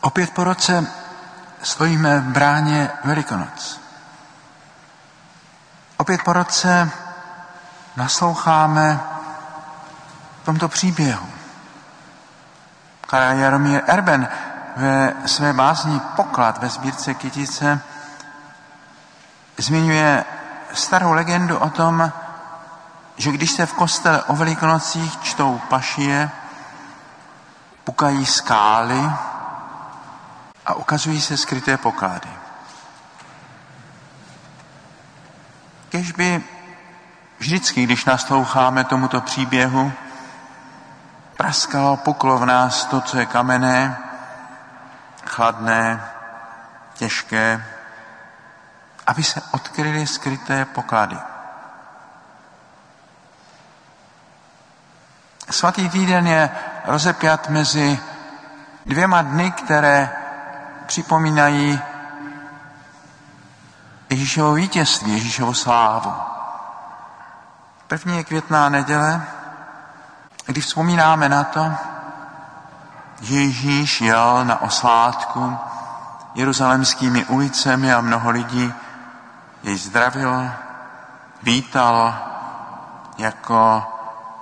Opět po roce stojíme v bráně Velikonoc. Opět po roce nasloucháme tomto příběhu. Karel Jaromír Erben ve své básni Poklad ve sbírce Kytice zmiňuje starou legendu o tom, že když se v kostele o velikonocích čtou pašie, pukají skály a ukazují se skryté poklady. Kežby vždycky, když nasloucháme tomuto příběhu, praskalo, puklo v nás to, co je kamenné, chladné, těžké, aby se odkryly skryté poklady. Svatý týden je rozepjat mezi dvěma dny, které připomínají Ježíšovo vítězství, Ježíšovo slávu. První je květná neděle, kdy vzpomínáme na to, že Ježíš jel na oslátku jeruzalemskými ulicemi a mnoho lidí jej zdravilo, vítalo jako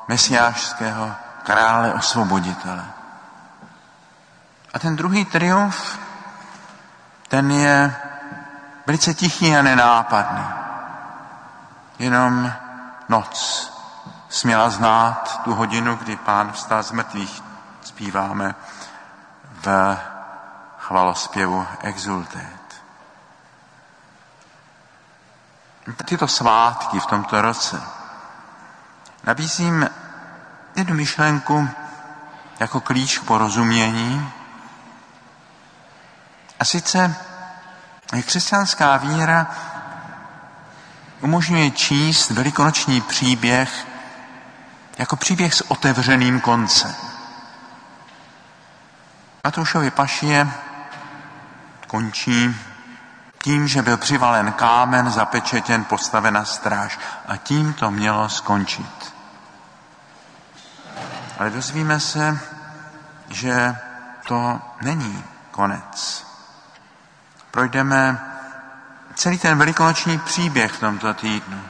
mesiářského krále osvoboditele. A ten druhý triumf, ten je velice tichý a nenápadný. Jenom noc směla znát tu hodinu, kdy pán vstal z mrtvých. Zpíváme v chvalospěvu Exultet. Tyto svátky v tomto roce nabízím jednu myšlenku jako klíč k porozumění. A sice křesťanská víra umožňuje číst velikonoční příběh jako příběh s otevřeným koncem. Matoušovi pašie končí tím, že byl přivalen kámen, zapečetěn, postaven stráž. A tím to mělo skončit. Ale dozvíme se, že to není konec. Projdeme celý ten velikonoční příběh v tomto týdnu.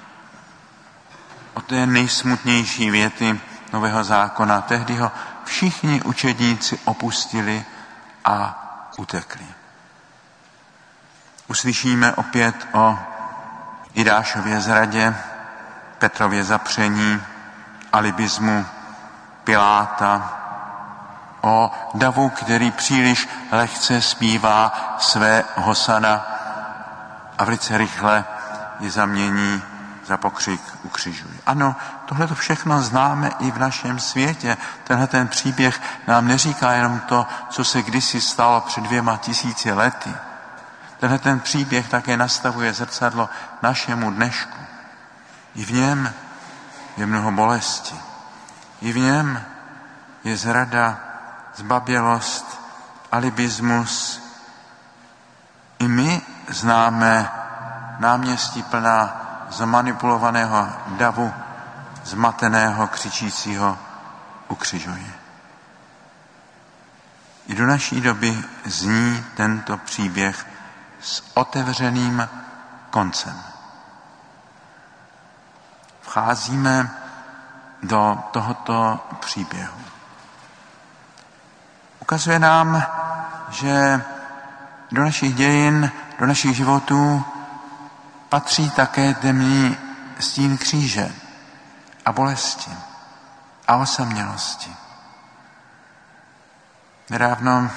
O té nejsmutnější věty Nového zákona. Tehdy ho všichni učedníci opustili a utekli. Uslyšíme opět o Jidášově zradě, Petrově zapření, alibismu Piláta, o davu, který příliš lehce zpívá své hosana a velice rychle je zamění za pokřik ukřižuj. Ano, tohle to všechno známe i v našem světě. Tenhle ten příběh nám neříká jenom to, co se kdysi stalo před dvěma tisíci lety. Tenhle ten příběh také nastavuje zrcadlo našemu dnešku. I v něm je mnoho bolesti. I v něm je zrada, zbabělost, alibismus. I my známe náměstí plná zmanipulovaného davu, zmateného, křičícího ukřižuje. I do naší doby zní tento příběh s otevřeným koncem. Vcházíme do tohoto příběhu. Ukazuje nám, že do našich dějin, do našich životů patří také temný stín kříže a bolesti a osamělosti. Nedávno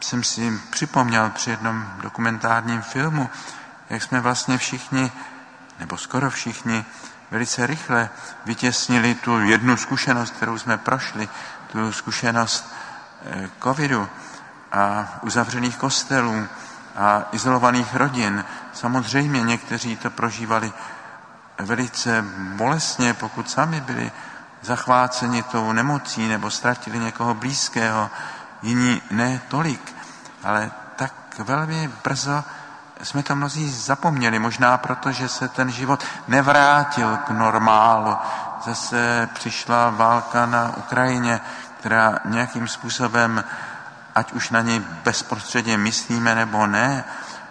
jsem si připomněl při jednom dokumentárním filmu, jak jsme vlastně všichni, nebo skoro všichni, velice rychle vytěsnili tu jednu zkušenost, kterou jsme prošli, tu zkušenost covidu a uzavřených kostelů a izolovaných rodin. Samozřejmě někteří to prožívali velice bolestně, pokud sami byli zachváceni tou nemocí nebo ztratili někoho blízkého, jiní ne tolik, ale tak velmi brzo jsme to mnozí zapomněli, možná proto, že se ten život nevrátil k normálu. Zase přišla válka na Ukrajině, která nějakým způsobem ať už na něj bezprostředně myslíme nebo ne,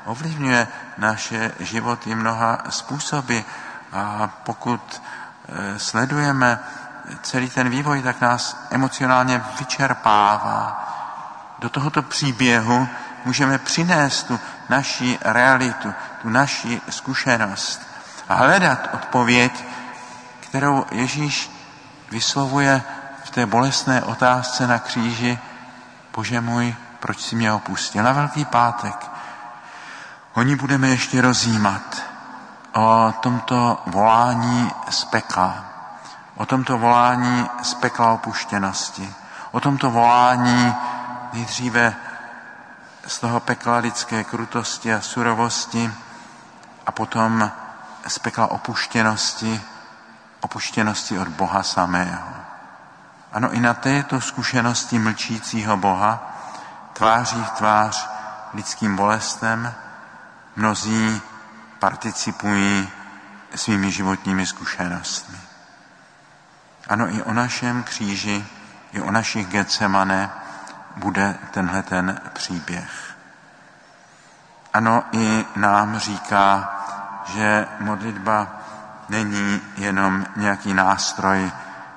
ovlivňuje naše životy mnoha způsoby. A pokud e, sledujeme celý ten vývoj, tak nás emocionálně vyčerpává. Do tohoto příběhu můžeme přinést tu naši realitu, tu naši zkušenost a hledat odpověď, kterou Ježíš vyslovuje té bolestné otázce na kříži, Bože můj, proč si mě opustil? Na Velký pátek. O ní budeme ještě rozjímat. O tomto volání z pekla. O tomto volání z pekla opuštěnosti. O tomto volání nejdříve z toho pekla lidské krutosti a surovosti a potom z pekla opuštěnosti, opuštěnosti od Boha samého. Ano, i na této zkušenosti mlčícího Boha, tváří v tvář lidským bolestem, mnozí participují svými životními zkušenostmi. Ano, i o našem kříži, i o našich Getsemane bude tenhle ten příběh. Ano, i nám říká, že modlitba není jenom nějaký nástroj,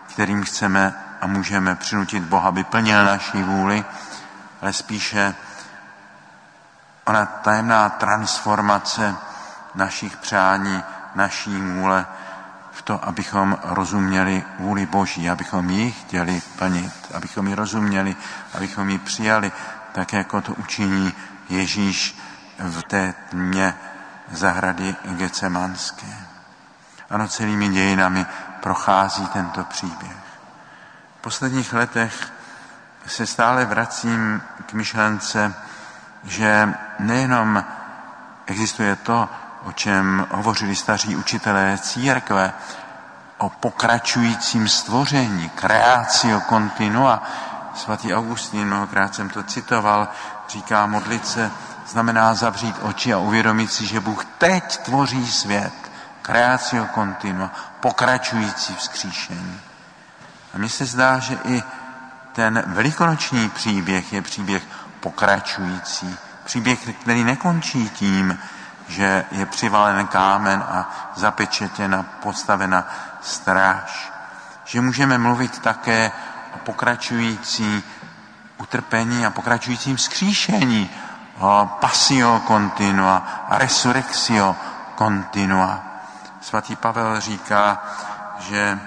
kterým chceme a můžeme přinutit Boha, aby plnil naší vůli, ale spíše ona tajemná transformace našich přání, naší vůle v to, abychom rozuměli vůli Boží, abychom ji chtěli plnit, abychom ji rozuměli, abychom ji přijali, tak jako to učiní Ježíš v té tmě zahrady Gecemanské. Ano, celými dějinami prochází tento příběh. V posledních letech se stále vracím k myšlence, že nejenom existuje to, o čem hovořili staří učitelé církve, o pokračujícím stvoření, creatio continua. Svatý Augustín, mnohokrát jsem to citoval, říká modlit se znamená zavřít oči a uvědomit si, že Bůh teď tvoří svět. Creatio continua, pokračující vzkříšení. A mně se zdá, že i ten velikonoční příběh je příběh pokračující. Příběh, který nekončí tím, že je přivalen kámen a zapečetěna, postavena stráž. Že můžeme mluvit také o pokračující utrpení a pokračujícím vzkříšení, o passio continua a resurrexio continua. Svatý Pavel říká, že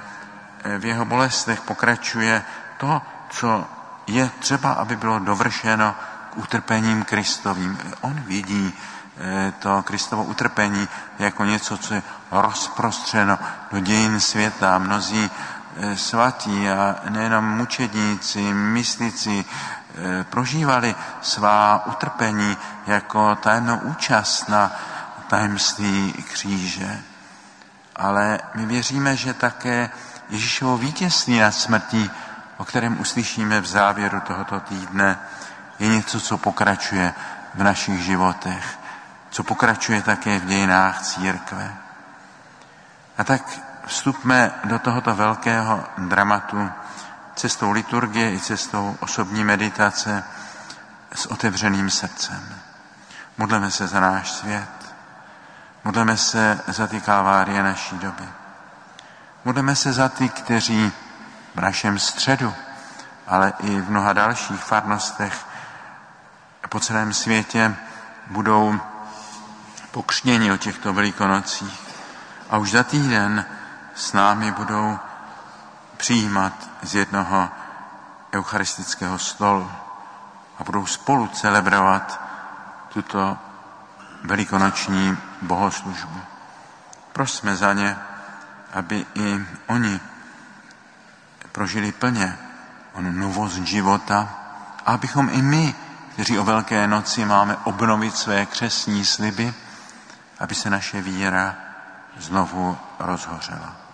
v jeho bolestech pokračuje to, co je třeba, aby bylo dovršeno k utrpením Kristovým. On vidí eh, to Kristovo utrpení jako něco, co je rozprostřeno do dějin světa. Mnozí eh, svatí a nejenom mučedníci, mystici eh, prožívali svá utrpení jako tajemnou účast na tajemství kříže. Ale my věříme, že také Ježíšovo vítězství nad smrtí o kterém uslyšíme v závěru tohoto týdne, je něco, co pokračuje v našich životech, co pokračuje také v dějinách církve. A tak vstupme do tohoto velkého dramatu cestou liturgie i cestou osobní meditace s otevřeným srdcem. Modleme se za náš svět. Modleme se za ty kávárie naší doby. Modleme se za ty, kteří v našem středu, ale i v mnoha dalších farnostech po celém světě budou pokřněni o těchto velikonocích. A už za týden s námi budou přijímat z jednoho eucharistického stolu a budou spolu celebrovat tuto velikonoční bohoslužbu. Prosme za ně, aby i oni prožili plně on novost života, a abychom i my, kteří o Velké noci máme obnovit své křesní sliby, aby se naše víra znovu rozhořela.